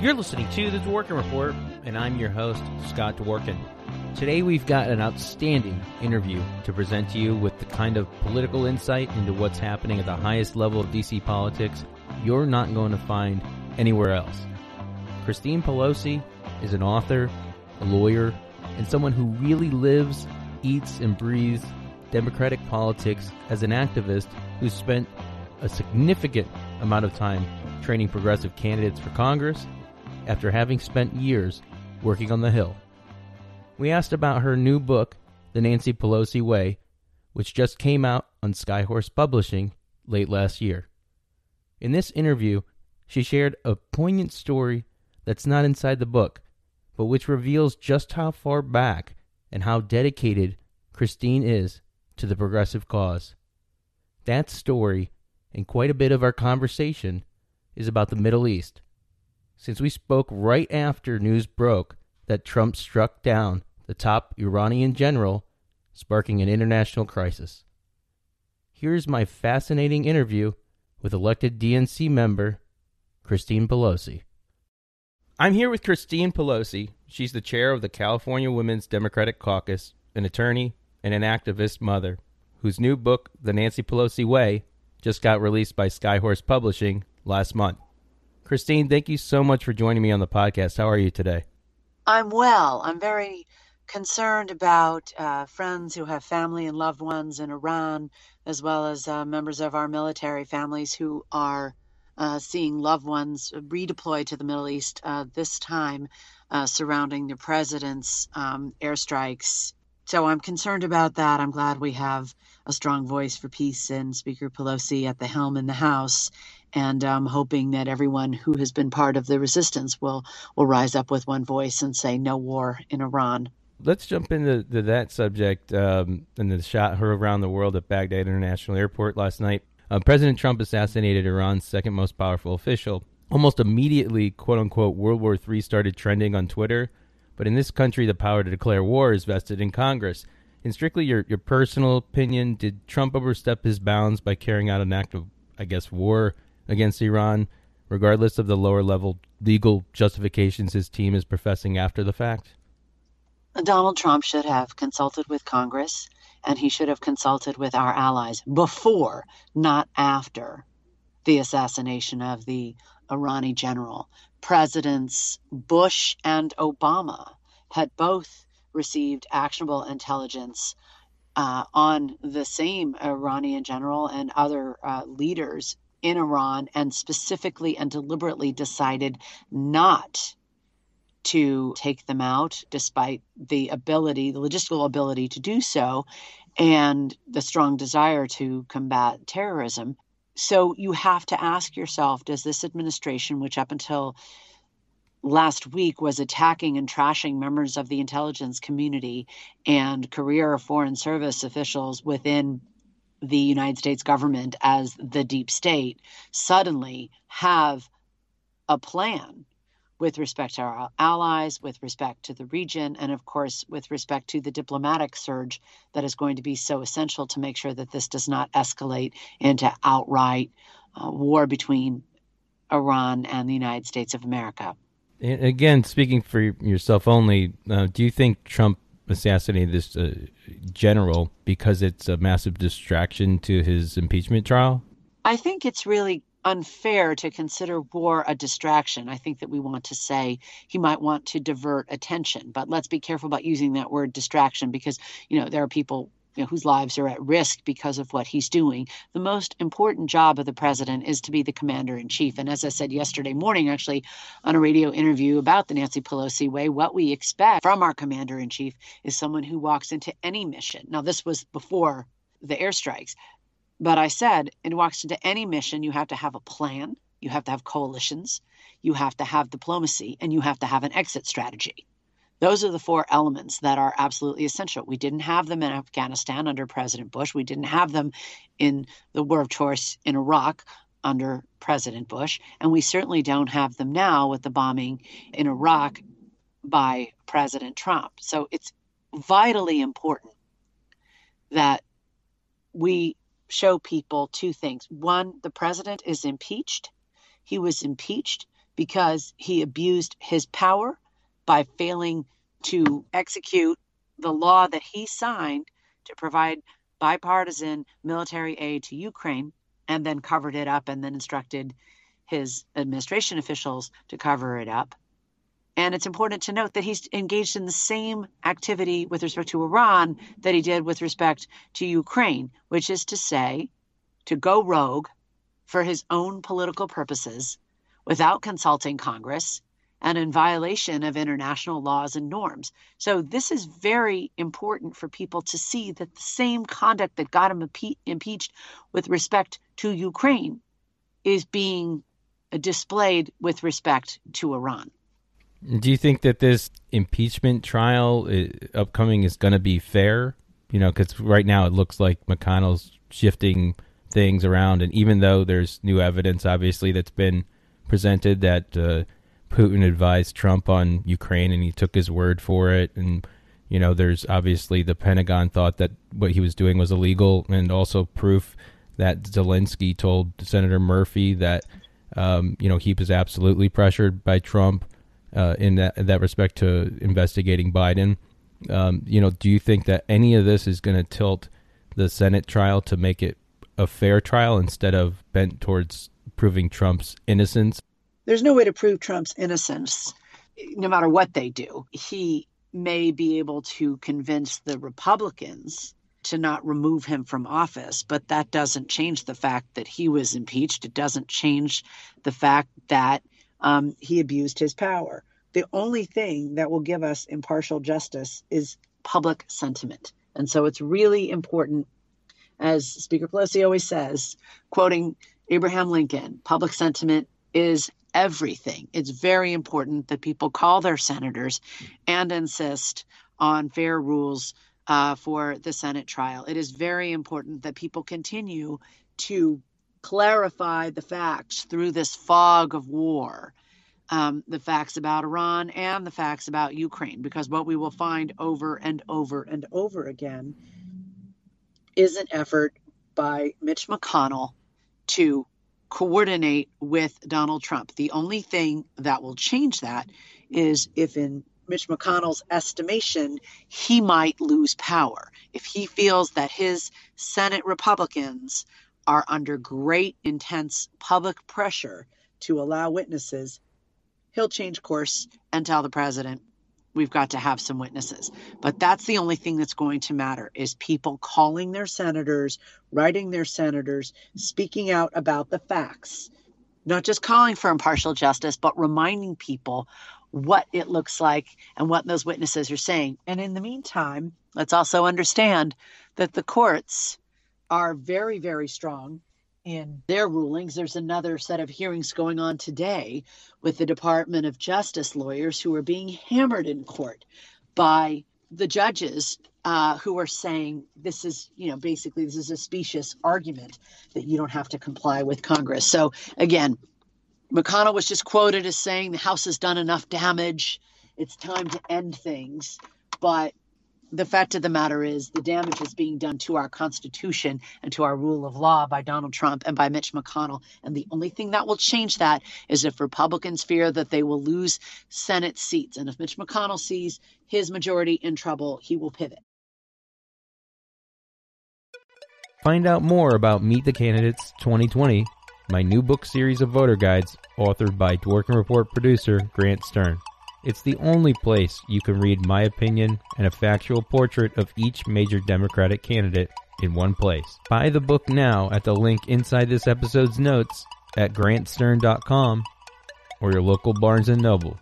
You're listening to The Dworkin Report, and I'm your host, Scott Dworkin. Today we've got an outstanding interview to present to you with the kind of political insight into what's happening at the highest level of DC politics you're not going to find anywhere else. Christine Pelosi is an author, a lawyer, and someone who really lives, eats, and breathes Democratic politics as an activist who's spent a significant amount of time training progressive candidates for Congress after having spent years working on the Hill. We asked about her new book, The Nancy Pelosi Way, which just came out on Skyhorse Publishing late last year. In this interview, she shared a poignant story that's not inside the book, but which reveals just how far back and how dedicated Christine is to the progressive cause. That story, and quite a bit of our conversation, is about the Middle East since we spoke right after news broke that Trump struck down the top Iranian general, sparking an international crisis. Here's my fascinating interview with elected DNC member Christine Pelosi. I'm here with Christine Pelosi. She's the chair of the California Women's Democratic Caucus, an attorney, and an activist mother, whose new book, The Nancy Pelosi Way, just got released by Skyhorse Publishing last month. Christine, thank you so much for joining me on the podcast. How are you today? I'm well. I'm very concerned about uh, friends who have family and loved ones in Iran, as well as uh, members of our military families who are uh, seeing loved ones redeployed to the Middle East uh, this time uh, surrounding the president's um, airstrikes. So I'm concerned about that. I'm glad we have a strong voice for peace and Speaker Pelosi at the helm in the House and I'm hoping that everyone who has been part of the resistance will will rise up with one voice and say no war in Iran. Let's jump into that subject um, and the shot heard around the world at Baghdad International Airport last night. Uh, President Trump assassinated Iran's second most powerful official. Almost immediately, quote unquote, World War III started trending on Twitter. But in this country, the power to declare war is vested in Congress. In strictly your, your personal opinion, did Trump overstep his bounds by carrying out an act of, I guess, war against Iran, regardless of the lower level legal justifications his team is professing after the fact? Donald Trump should have consulted with Congress and he should have consulted with our allies before, not after, the assassination of the Irani general. Presidents Bush and Obama had both received actionable intelligence uh, on the same Iranian general and other uh, leaders in Iran and specifically and deliberately decided not to take them out despite the ability, the logistical ability to do so, and the strong desire to combat terrorism. So you have to ask yourself does this administration, which up until last week was attacking and trashing members of the intelligence community and career foreign service officials within the United States government as the deep state suddenly have a plan with respect to our allies, with respect to the region, and of course, with respect to the diplomatic surge that is going to be so essential to make sure that this does not escalate into outright uh, war between Iran and the United States of America. Again, speaking for yourself only, uh, do you think Trump assassinated this uh, general because it's a massive distraction to his impeachment trial? I think it's really unfair to consider war a distraction. I think that we want to say he might want to divert attention, but let's be careful about using that word distraction because, you know, there are people you know, whose lives are at risk because of what he's doing. The most important job of the president is to be the commander in chief. And as I said yesterday morning, actually, on a radio interview about the Nancy Pelosi way, what we expect from our commander in chief is someone who walks into any mission. Now, this was before the airstrikes, but I said, it walks into any mission, you have to have a plan, you have to have coalitions, you have to have diplomacy, and you have to have an exit strategy. Those are the four elements that are absolutely essential. We didn't have them in Afghanistan under President Bush. We didn't have them in the war of choice in Iraq under President Bush. And we certainly don't have them now with the bombing in Iraq by President Trump. So it's vitally important that we show people two things. One, the president is impeached. He was impeached because he abused his power by failing to execute the law that he signed to provide bipartisan military aid to Ukraine and then covered it up and then instructed his administration officials to cover it up. And it's important to note that he's engaged in the same activity with respect to Iran that he did with respect to Ukraine, which is to say, to go rogue for his own political purposes without consulting Congress and in violation of international laws and norms. So, this is very important for people to see that the same conduct that got him impe- impeached with respect to Ukraine is being displayed with respect to Iran. Do you think that this impeachment trial uh, upcoming is going to be fair? You know, because right now it looks like McConnell's shifting things around, and even though there's new evidence, obviously that's been presented that uh, Putin advised Trump on Ukraine, and he took his word for it, and you know, there's obviously the Pentagon thought that what he was doing was illegal, and also proof that Zelensky told Senator Murphy that um, you know he was absolutely pressured by Trump uh, in that in that respect to investigating Biden. Um, you know, do you think that any of this is going to tilt the Senate trial to make it a fair trial instead of bent towards proving Trump's innocence? There's no way to prove Trump's innocence, no matter what they do. He may be able to convince the Republicans to not remove him from office, but that doesn't change the fact that he was impeached. It doesn't change the fact that um, he abused his power. The only thing that will give us impartial justice is public sentiment. And so it's really important, as Speaker Pelosi always says, quoting Abraham Lincoln, public sentiment is everything. It's very important that people call their senators and insist on fair rules uh, for the Senate trial. It is very important that people continue to clarify the facts through this fog of war. Um, the facts about Iran and the facts about Ukraine, because what we will find over and over and over again is an effort by Mitch McConnell to coordinate with Donald Trump. The only thing that will change that is if, in Mitch McConnell's estimation, he might lose power. If he feels that his Senate Republicans are under great, intense public pressure to allow witnesses, he'll change course and tell the president, we've got to have some witnesses. But that's the only thing that's going to matter is people calling their senators, writing their senators, speaking out about the facts. Not just calling for impartial justice, but reminding people what it looks like and what those witnesses are saying. And in the meantime, let's also understand that the courts are very, very strong in their rulings. There's another set of hearings going on today with the Department of Justice lawyers who are being hammered in court by the judges uh, who are saying this is, you know, basically this is a specious argument that you don't have to comply with Congress. So again, McConnell was just quoted as saying the House has done enough damage. It's time to end things. But the fact of the matter is the damage is being done to our Constitution and to our rule of law by Donald Trump and by Mitch McConnell. And the only thing that will change that is if Republicans fear that they will lose Senate seats. And if Mitch McConnell sees his majority in trouble, he will pivot. Find out more about Meet the Candidates 2020, my new book series of voter guides authored by Dworkin Report producer Grant Stern. It's the only place you can read my opinion and a factual portrait of each major Democratic candidate in one place. Buy the book now at the link inside this episode's notes at grantstern.com or your local Barnes & Noble.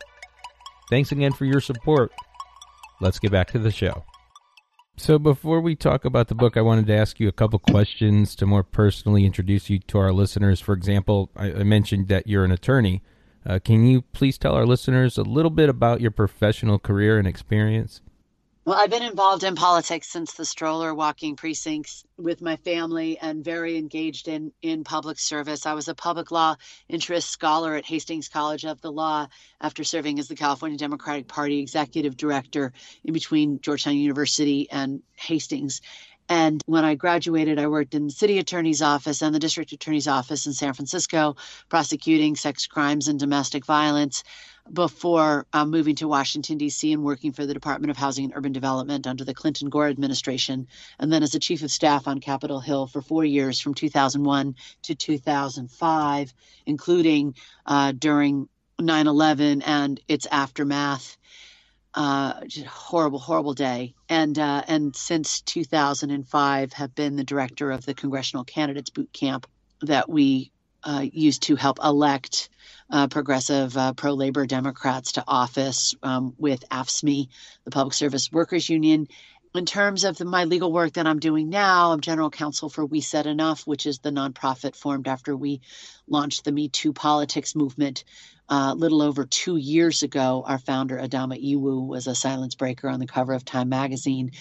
Thanks again for your support. Let's get back to the show. So before we talk about the book, I wanted to ask you a couple questions to more personally introduce you to our listeners. For example, I, I mentioned that you're an attorney. Uh, can you please tell our listeners a little bit about your professional career and experience? Well, I've been involved in politics since the stroller walking precincts with my family and very engaged in, in public service. I was a public law interest scholar at Hastings College of the Law after serving as the California Democratic Party executive director in between Georgetown University and Hastings. And when I graduated, I worked in the city attorney's office and the district attorney's office in San Francisco, prosecuting sex crimes and domestic violence before uh, moving to Washington, D.C., and working for the Department of Housing and Urban Development under the Clinton Gore administration, and then as a chief of staff on Capitol Hill for four years from 2001 to 2005, including uh, during 9 11 and its aftermath. Uh, horrible, horrible day. And uh, and since 2005, have been the director of the Congressional Candidates Boot Camp that we uh, used to help elect uh, progressive uh, pro labor Democrats to office um, with AFSCME, the Public Service Workers Union. In terms of the, my legal work that I'm doing now, I'm general counsel for We Said Enough, which is the nonprofit formed after we launched the Me Too politics movement a uh, little over two years ago. Our founder, Adama Iwu, was a silence breaker on the cover of Time magazine.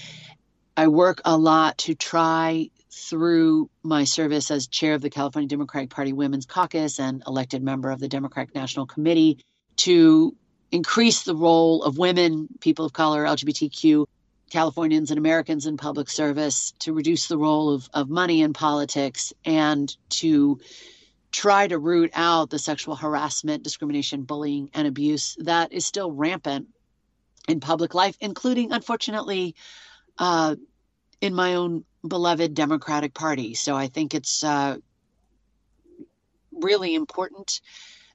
I work a lot to try through my service as chair of the California Democratic Party Women's Caucus and elected member of the Democratic National Committee to increase the role of women, people of color, LGBTQ, Californians and Americans in public service, to reduce the role of, of money in politics, and to try to root out the sexual harassment, discrimination, bullying, and abuse that is still rampant in public life, including, unfortunately, uh, in my own beloved Democratic Party. So I think it's uh, really important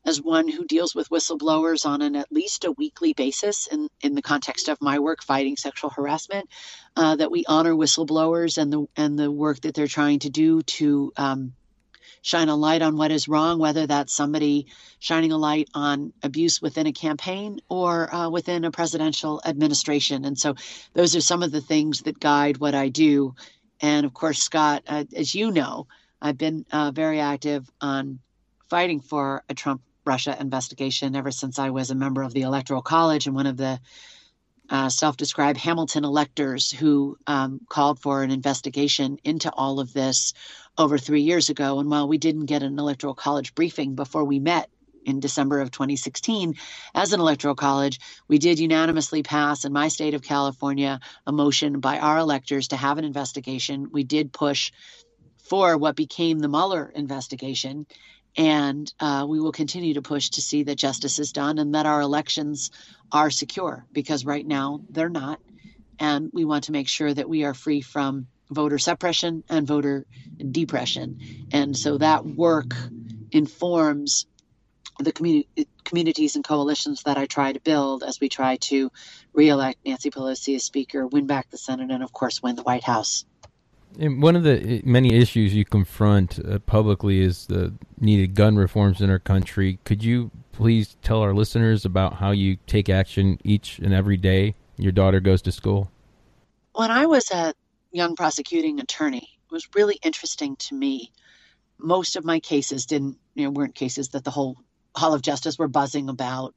as one who deals with whistleblowers on an at least a weekly basis in, in the context of my work fighting sexual harassment uh, that we honor whistleblowers and the and the work that they're trying to do to um, shine a light on what is wrong, whether that's somebody shining a light on abuse within a campaign or uh, within a presidential administration. And so those are some of the things that guide what I do. And of course, Scott, uh, as you know, I've been uh, very active on fighting for a Trump Russia investigation ever since I was a member of the Electoral College and one of the uh, self described Hamilton electors who um, called for an investigation into all of this over three years ago. And while we didn't get an electoral college briefing before we met in December of 2016 as an electoral college, we did unanimously pass in my state of California a motion by our electors to have an investigation. We did push for what became the Mueller investigation. And uh, we will continue to push to see that justice is done and that our elections are secure because right now they're not. And we want to make sure that we are free from voter suppression and voter depression. And so that work informs the community, communities and coalitions that I try to build as we try to reelect Nancy Pelosi as Speaker, win back the Senate, and of course, win the White House. And one of the many issues you confront uh, publicly is the needed gun reforms in our country. Could you please tell our listeners about how you take action each and every day your daughter goes to school? When I was a young prosecuting attorney. Was really interesting to me. Most of my cases didn't, you know, weren't cases that the whole Hall of Justice were buzzing about,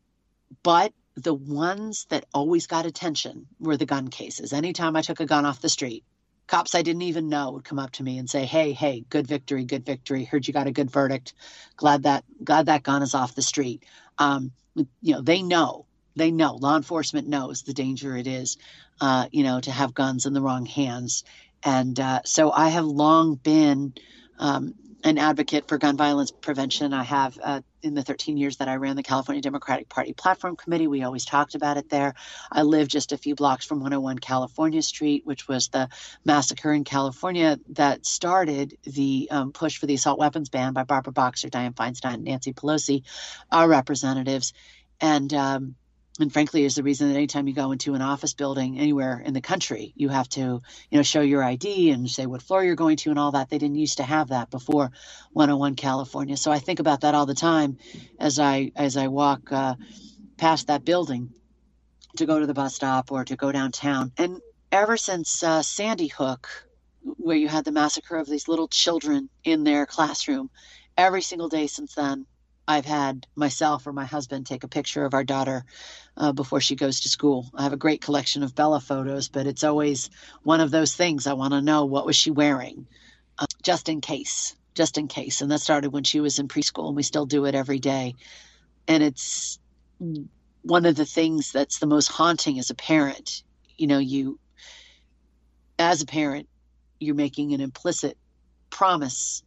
but the ones that always got attention were the gun cases. Anytime I took a gun off the street, cops I didn't even know would come up to me and say, "Hey, hey, good victory, good victory. Heard you got a good verdict. Glad that glad that gun is off the street." Um, you know, they know they know law enforcement knows the danger it is uh, you know to have guns in the wrong hands. And uh, so i have long been um, an advocate for gun violence prevention. I have uh, in the 13 years that i ran the california democratic party platform committee we always talked about it there. I live just a few blocks from 101 california street which was the massacre in california that started the um, push for the assault weapons ban by barbara boxer dianne feinstein nancy pelosi our representatives. And um, and frankly is the reason that anytime you go into an office building anywhere in the country you have to you know show your id and say what floor you're going to and all that. They didn't used to have that before 101 california. So i think about that all the time as i as i walk uh, past that building to go to the bus stop or to go downtown. And ever since uh, sandy hook where you had the massacre of these little children in their classroom every single day since then I've had myself or my husband take a picture of our daughter uh, before she goes to school. I have a great collection of Bella photos, but it's always one of those things I want to know what was she wearing, uh, just in case, just in case. And that started when she was in preschool, and we still do it every day. And it's one of the things that's the most haunting as a parent. You know, you, as a parent, you're making an implicit promise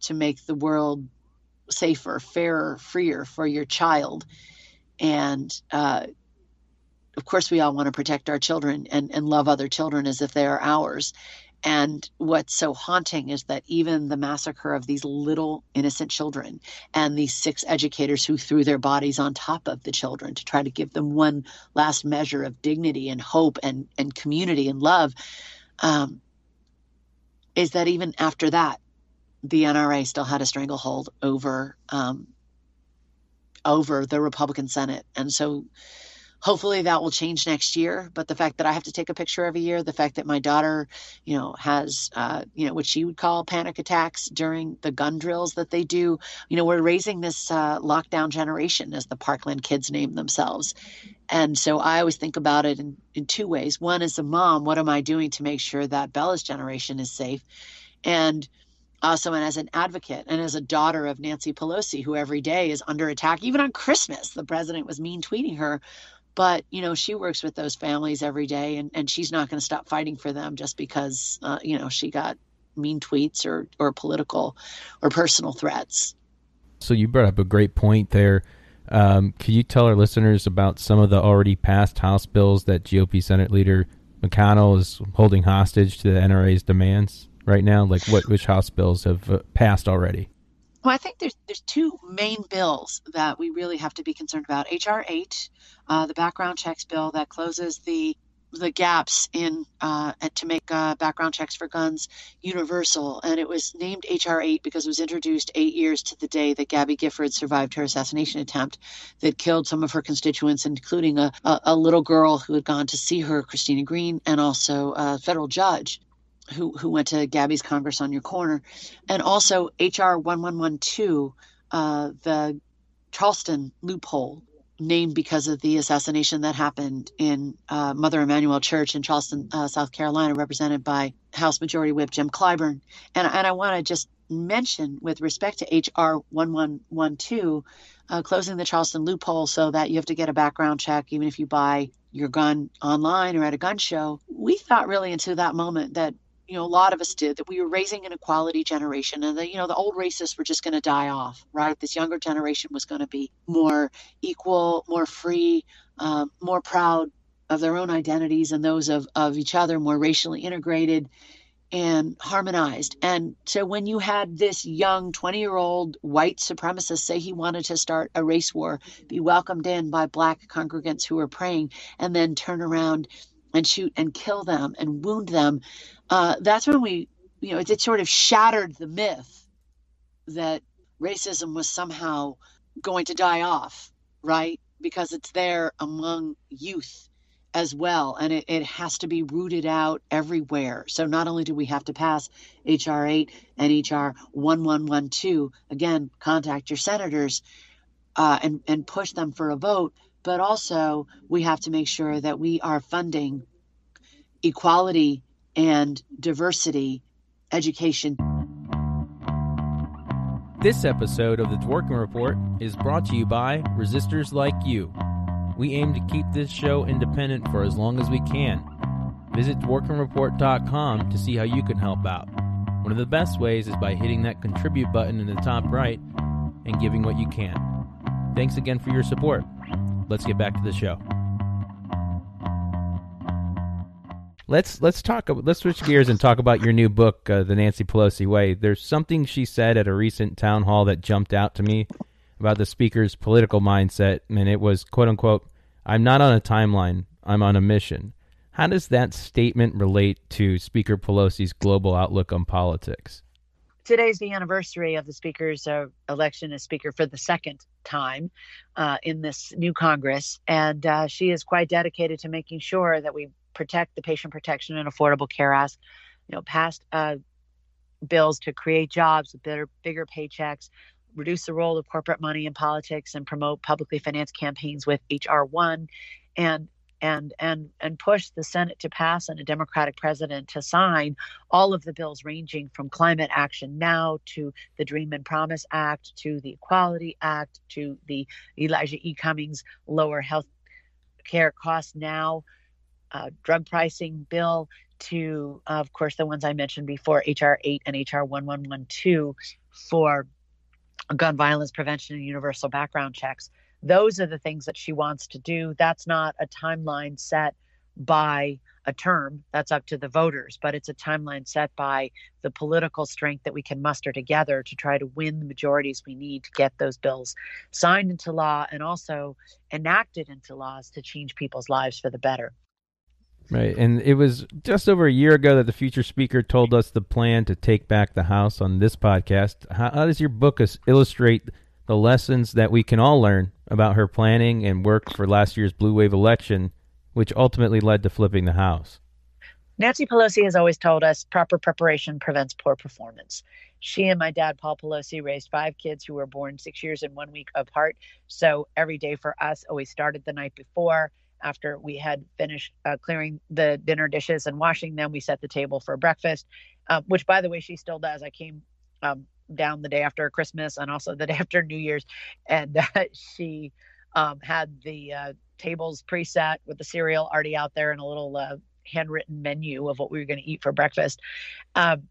to make the world safer, fairer, freer for your child. And uh, of course, we all want to protect our children and, and love other children as if they are ours. And what's so haunting is that even the massacre of these little innocent children and these six educators who threw their bodies on top of the children to try to give them one last measure of dignity and hope and, and community and love, um, is that even after that, the NRA still had a stranglehold over um, over the Republican Senate, and so hopefully that will change next year. But the fact that i have to take a picture every year the fact that my daughter you know has uh, you know what she would call panic attacks during the gun drills that they do you know we're raising this uh, lockdown generation as the parkland kids name themselves. And so i always think about it in, in two ways. One as a mom what am i doing to make sure that bella's generation is safe? And also and as an advocate and as a daughter of Nancy Pelosi, who every day is under attack, even on Christmas, the president was mean tweeting her. But you know she works with those families every day and, and she's not going to stop fighting for them just because uh, you know she got mean tweets or or political or personal threats. So you brought up a great point there. Um, can you tell our listeners about some of the already passed house bills that gop senate leader mcconnell is holding hostage to the nra's demands right now like what which house bills have uh, passed already? Well, I think there's there's two main bills that we really have to be concerned about. HR eight, uh, the background checks bill that closes the the gaps in uh, to make uh, background checks for guns universal, and it was named HR eight because it was introduced eight years to the day that Gabby Gifford survived her assassination attempt that killed some of her constituents, including a, a, a little girl who had gone to see her, Christina Green, and also a federal judge who who went to Gabby's Congress on your corner, and also HR one one one two, uh, the Charleston loophole named because of the assassination that happened in uh, Mother Emanuel Church in Charleston, uh, South Carolina, represented by House Majority Whip Jim Clyburn. And, and I want to just mention, with respect to HR 1112, uh, closing the Charleston loophole so that you have to get a background check even if you buy your gun online or at a gun show. We thought really into that moment that you know a lot of us did that we were raising an equality generation and that you know the old racists were just going to die off right? This younger generation was going to be more equal more free um, more proud of their own identities and those of, of each other more racially integrated and harmonized. And so when you had this young 20 year old white supremacist say he wanted to start a race war be welcomed in by black congregants who were praying and then turn around and shoot and kill them and wound them, uh, that's when we, you know, it, it sort of shattered the myth that racism was somehow going to die off, right? Because it's there among youth as well, and it, it has to be rooted out everywhere. So not only do we have to pass HR 8 and HR 1112, again, contact your senators uh, and, and push them for a vote, but also we have to make sure that we are funding equality and diversity education. This episode of the Dworkin Report is brought to you by Resistors Like You. We aim to keep this show independent for as long as we can. Visit dworkinreport.com to see how you can help out. One of the best ways is by hitting that contribute button in the top right and giving what you can. Thanks again for your support let's get back to the show. Let's let's talk. Let's switch gears and talk about your new book, uh, The Nancy Pelosi Way. There's something she said at a recent town hall that jumped out to me about the speaker's political mindset, and it was quote unquote, "I'm not on a timeline. I'm on a mission." How does that statement relate to Speaker Pelosi's global outlook on politics? Today's the anniversary of the speaker's uh, election as speaker for the second time uh, in this new Congress. And uh, she is quite dedicated to making sure that we protect the Patient Protection and Affordable Care Act, you know, passed uh, bills to create jobs with better, bigger paychecks, reduce the role of corporate money in politics, and promote publicly financed campaigns with H.R. 1 and and and and push the Senate to pass and a Democratic president to sign all of the bills ranging from climate action now to the Dream and Promise Act to the Equality Act to the Elijah E. Cummings lower health care costs now uh, drug pricing bill to, uh, of course, the ones I mentioned before, HR 8 and HR 1112 for gun violence prevention and universal background checks. Those are the things that she wants to do. That's not a timeline set by a term that's up to the voters but it's a timeline set by the political strength that we can muster together to try to win the majorities we need to get those bills signed into law and also enacted into laws to change people's lives for the better Right. And it was just over a year ago that the future speaker told us the plan to take back the House on this podcast. How, how, does your book illustrate the lessons that we can all learn about her planning and work for last year's blue wave election which ultimately led to flipping the House. Nancy Pelosi has always told us proper preparation prevents poor performance. She and my dad, Paul Pelosi, raised five kids who were born six years and one week apart. So every day for us always started the night before. After we had finished uh, clearing the dinner dishes and washing them, we set the table for breakfast, uh, which, by the way, she still does. I came um, down the day after Christmas and also the day after New Year's, and uh, she um, had the uh, tables preset with the cereal already out there and a little uh, handwritten menu of what we were going to eat for breakfast. Um,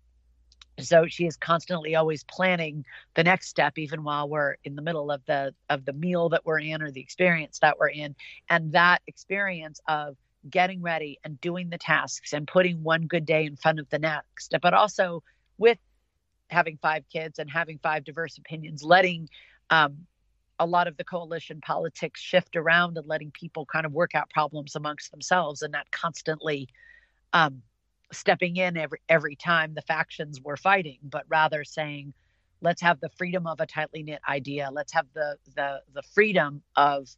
so she is constantly always planning the next step even while we're in the middle of the of the meal that we're in or the experience that we're in and that experience of getting ready and doing the tasks and putting one good day in front of the next but also with having five kids and having five diverse opinions letting um, a lot of the coalition politics shift around and letting people kind of work out problems amongst themselves and not constantly um, stepping in every every time the factions were fighting, but rather saying, let's have the freedom of a tightly knit idea. Let's have the the the freedom of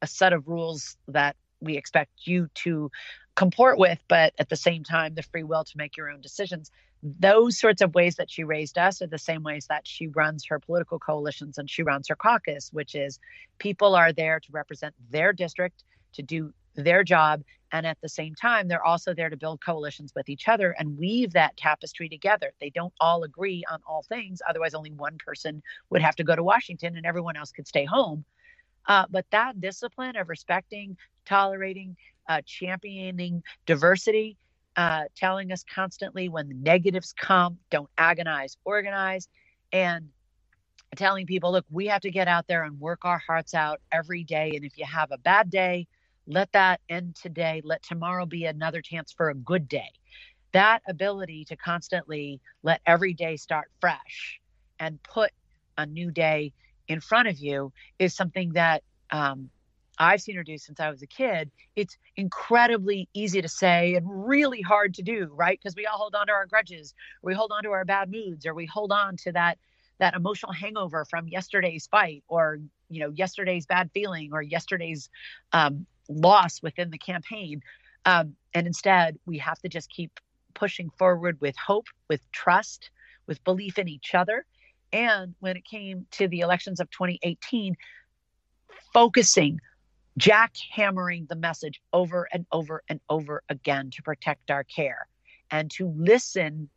a set of rules that we expect you to comport with, but at the same time, the free will to make your own decisions those sorts of ways that she raised us are the same ways that she runs her political coalitions and she runs her caucus, which is people are there to represent their district, to do their job. And at the same time, they're also there to build coalitions with each other and weave that tapestry together. They don't all agree on all things. Otherwise, only one person would have to go to Washington and everyone else could stay home. Uh, but that discipline of respecting, tolerating, uh, championing diversity uh, telling us constantly when the negatives come, don't agonize, organize, and telling people, look, we have to get out there and work our hearts out every day. And if you have a bad day, let that end today. Let tomorrow be another chance for a good day. That ability to constantly let every day start fresh and put a new day in front of you is something that um, I've seen her do since I was a kid, it's incredibly easy to say and really hard to do, right? Because we all hold on to our grudges, we hold on to our bad moods, or we hold on to that that emotional hangover from yesterday's fight, or you know yesterday's bad feeling, or yesterday's um, loss within the campaign. Um, and instead, we have to just keep pushing forward with hope, with trust, with belief in each other. And when it came to the elections of 2018, focusing jackhammering the message over and over and over again to protect our care and to listen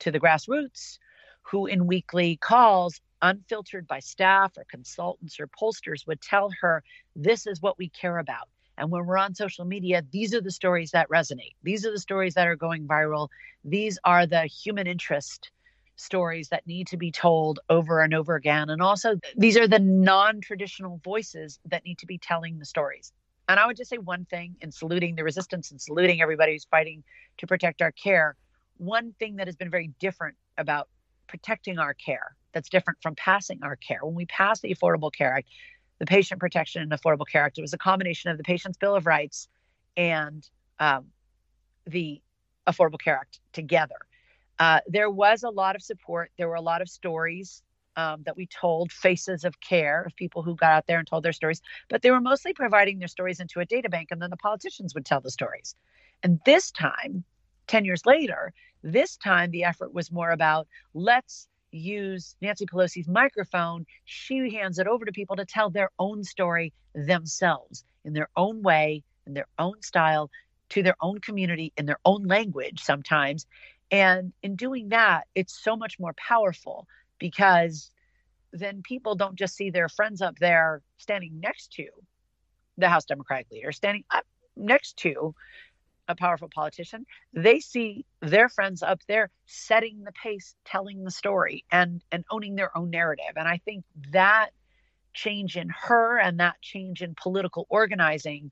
to the grassroots who in weekly calls unfiltered by staff or consultants or pollsters would tell her this is what we care about. And when we're on social media these are the stories that resonate. These are the stories that are going viral. These are the human interest stories that need to be told over and over again. And also, these are the non traditional voices that need to be telling the stories. And I would just say one thing in saluting the resistance and saluting everybody who's fighting to protect our care. One thing that has been very different about protecting our care, that's different from passing our care. When we passed the Affordable Care Act, the Patient Protection and Affordable Care Act, it was a combination of the Patient's Bill of Rights and um, the Affordable Care Act together. Uh, there was a lot of support. There were a lot of stories um, that we told, faces of care of people who got out there and told their stories, but they were mostly providing their stories into a data bank, and then the politicians would tell the stories. And this time, 10 years later, this time the effort was more about let's use Nancy Pelosi's microphone. She hands it over to people to tell their own story themselves in their own way, in their own style, to their own community, in their own language sometimes. And in doing that, it's so much more powerful because then people don't just see their friends up there standing next to the House Democratic leader, standing up next to a powerful politician, they see their friends up there setting the pace, telling the story, and and owning their own narrative. And I think that change in her and that change in political organizing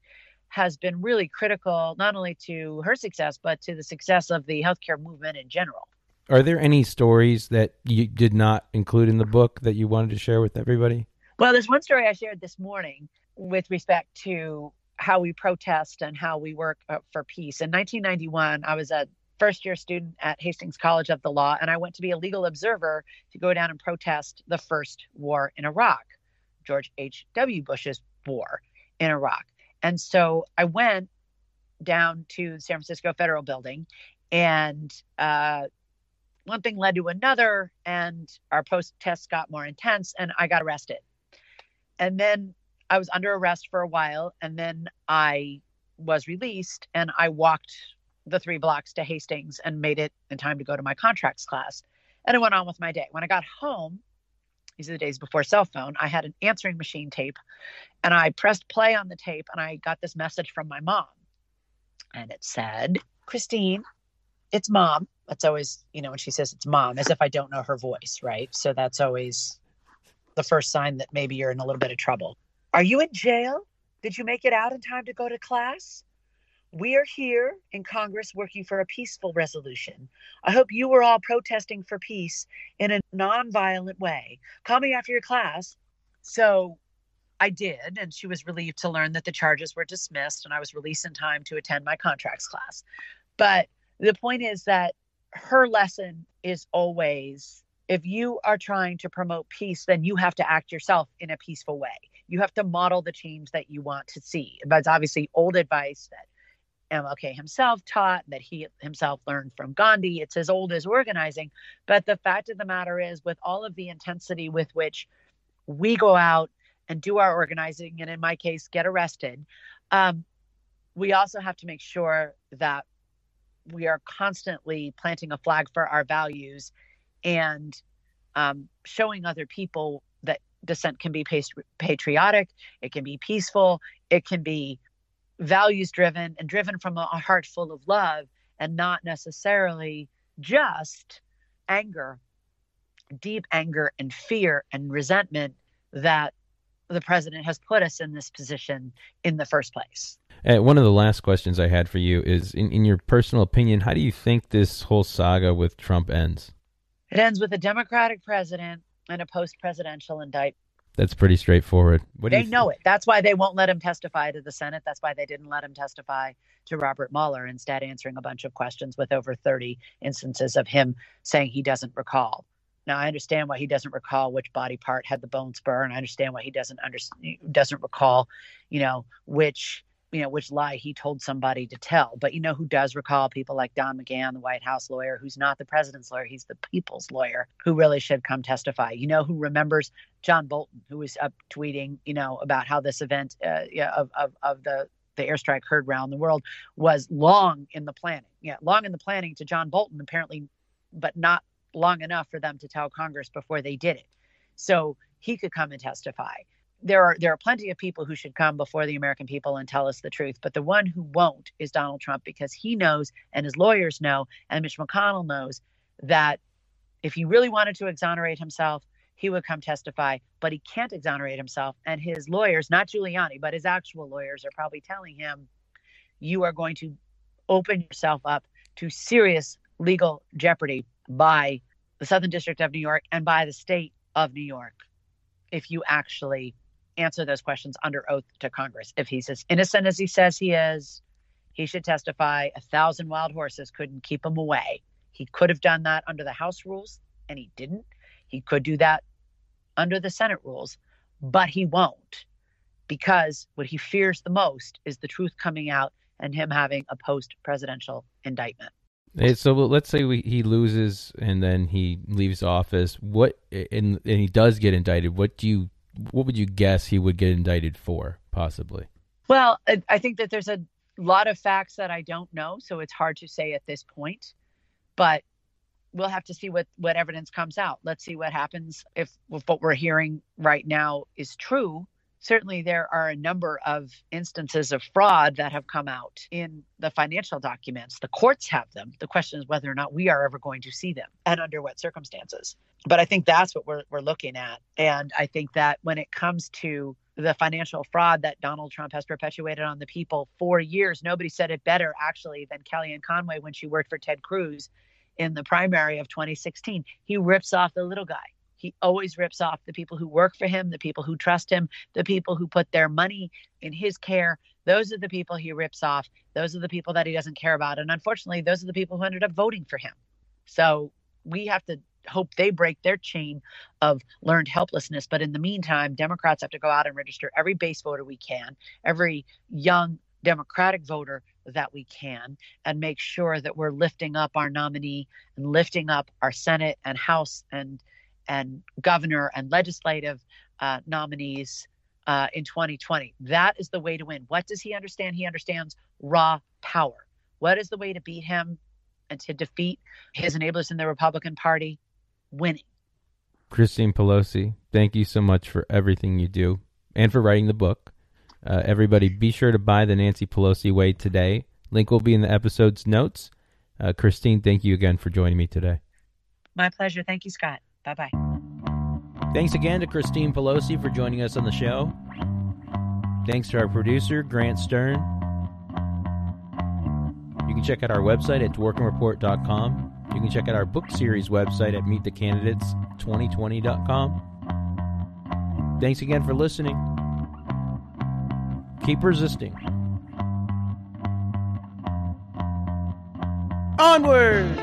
has been really critical not only to her success but to the success of the healthcare movement in general. Are there any stories that you did not include in the book that you wanted to share with everybody? Well, there's one story I shared this morning with respect to how we protest and how we work uh, for peace. In 1991, I was a first year student at Hastings College of the Law, and I went to be a legal observer to go down and protest the first war in Iraq, George H.W. Bush's war in Iraq. And so I went down to the San Francisco Federal Building, and uh, one thing led to another, and our post test got more intense, and I got arrested. And then I was under arrest for a while, and then I was released, and I walked the three blocks to Hastings and made it in time to go to my contracts class. And I went on with my day. When I got home, these are the days before cell phone, I had an answering machine tape and I pressed play on the tape and I got this message from my mom. And it said, Christine, it's mom. That's always, you know, when she says it's mom, as if I don't know her voice, right? So that's always the first sign that maybe you're in a little bit of trouble. Are you in jail? Did you make it out in time to go to class? We are here in Congress working for a peaceful resolution. I hope you are all protesting for peace in a nonviolent way. Call me after your class. So I did, and she was relieved to learn that the charges were dismissed and I was released in time to attend my contracts class. But the point is that her lesson is always if you are trying to promote peace, then you have to act yourself in a peaceful way. You have to model the change that you want to see. But it's obviously old advice that MLK himself taught, that he himself learned from Gandhi. It's as old as organizing. But the fact of the matter is, with all of the intensity with which we go out and do our organizing, and in my case, get arrested, um, we also have to make sure that we are constantly planting a flag for our values and um, showing other people that dissent can be patriotic, it can be peaceful, it can be values driven and driven from a, heart full of love and not necessarily just anger, deep anger and fear and resentment that the president has put us in this position in the first place. Uh, one of the last questions I had for you is in, in your personal opinion, how do you think this whole saga with Trump ends? It ends with a Democratic president and a post presidential indictment that's pretty straightforward. What they know it. That's why they won't let him testify to the Senate. That's why they didn't let him testify to Robert Mueller, instead answering a bunch of questions with over 30 instances of him saying he doesn't recall. Now I understand why he doesn't recall which body part had the bone spur, and I understand why he doesn't under, doesn't recall, you know, which you know which lie he told somebody to tell. But you know who does recall people like don mcgahn the white house lawyer who's not the president's lawyer he's the people's lawyer who really should come testify. You know who remembers john bolton who was up tweeting you know about how this event uh, yeah, of, of, of the the airstrike heard around the world was long in the planning. Yeah long in the planning to john bolton apparently but not long enough for them to tell congress before they did it. So he could come and testify there are there are plenty of people who should come before the American people and tell us the truth, but the one who won't is Donald Trump because he knows and his lawyers know and Mitch McConnell knows that if he really wanted to exonerate himself, he would come testify, but he can't exonerate himself. And his lawyers, not Giuliani, but his actual lawyers are probably telling him you are going to open yourself up to serious legal jeopardy by the Southern District of New York and by the state of New York if you actually answer those questions under oath to Congress. If he's as innocent as he says he is, he should testify. A thousand wild horses couldn't keep him away. He could have done that under the House rules, and he didn't. He could do that under the Senate rules, but he won't because what he fears the most is the truth coming out and him having a post presidential indictment. So let's say we, he loses and then he leaves office. What and, and he does get indicted. What do you what would you guess he would get indicted for, possibly? Well, I think that there's a lot of facts that I don't know, so it's hard to say at this point. But we'll have to see what what evidence comes out. Let's see what happens if, if what we're hearing right now is true, certainly there are a number of instances of fraud that have come out in the financial documents. The courts have them. The question is whether or not we are ever going to see them and under what circumstances. But I think that's what we're, we're looking at. And I think that when it comes to the financial fraud that Donald Trump has perpetuated on the people for years, nobody said it better actually than Kellyanne Conway when she worked for Ted Cruz in the primary of 2016. He rips off the little guy he always rips off the people who work for him, the people who trust him, the people who put their money in his care. Those are the people he rips off. Those are the people that he doesn't care about. And unfortunately, those are the people who ended up voting for him. So we have to hope they break their chain of learned helplessness. But in the meantime, Democrats have to go out and register every base voter we can, every young Democratic voter that we can, and make sure that we're lifting up our nominee and lifting up our Senate and House and and governor and legislative uh, nominees uh, in 2020. That is the way to win. What does he understand? He understands raw power. What is the way to beat him and to defeat his enablers in the Republican Party? Winning. Christine Pelosi, thank you so much for everything you do and for writing the book. Uh, everybody, be sure to buy the Nancy Pelosi Way today. Link will be in the episode's notes. Uh, Christine, thank you again for joining me today. My pleasure. Thank you, Scott. Bye bye. Thanks again to Christine Pelosi for joining us on the show. Thanks to our producer, Grant Stern. You can check out our website at dworkinreport.com. You can check out our book series website at meetthecandidates2020.com. Thanks again for listening. Keep resisting. Onward!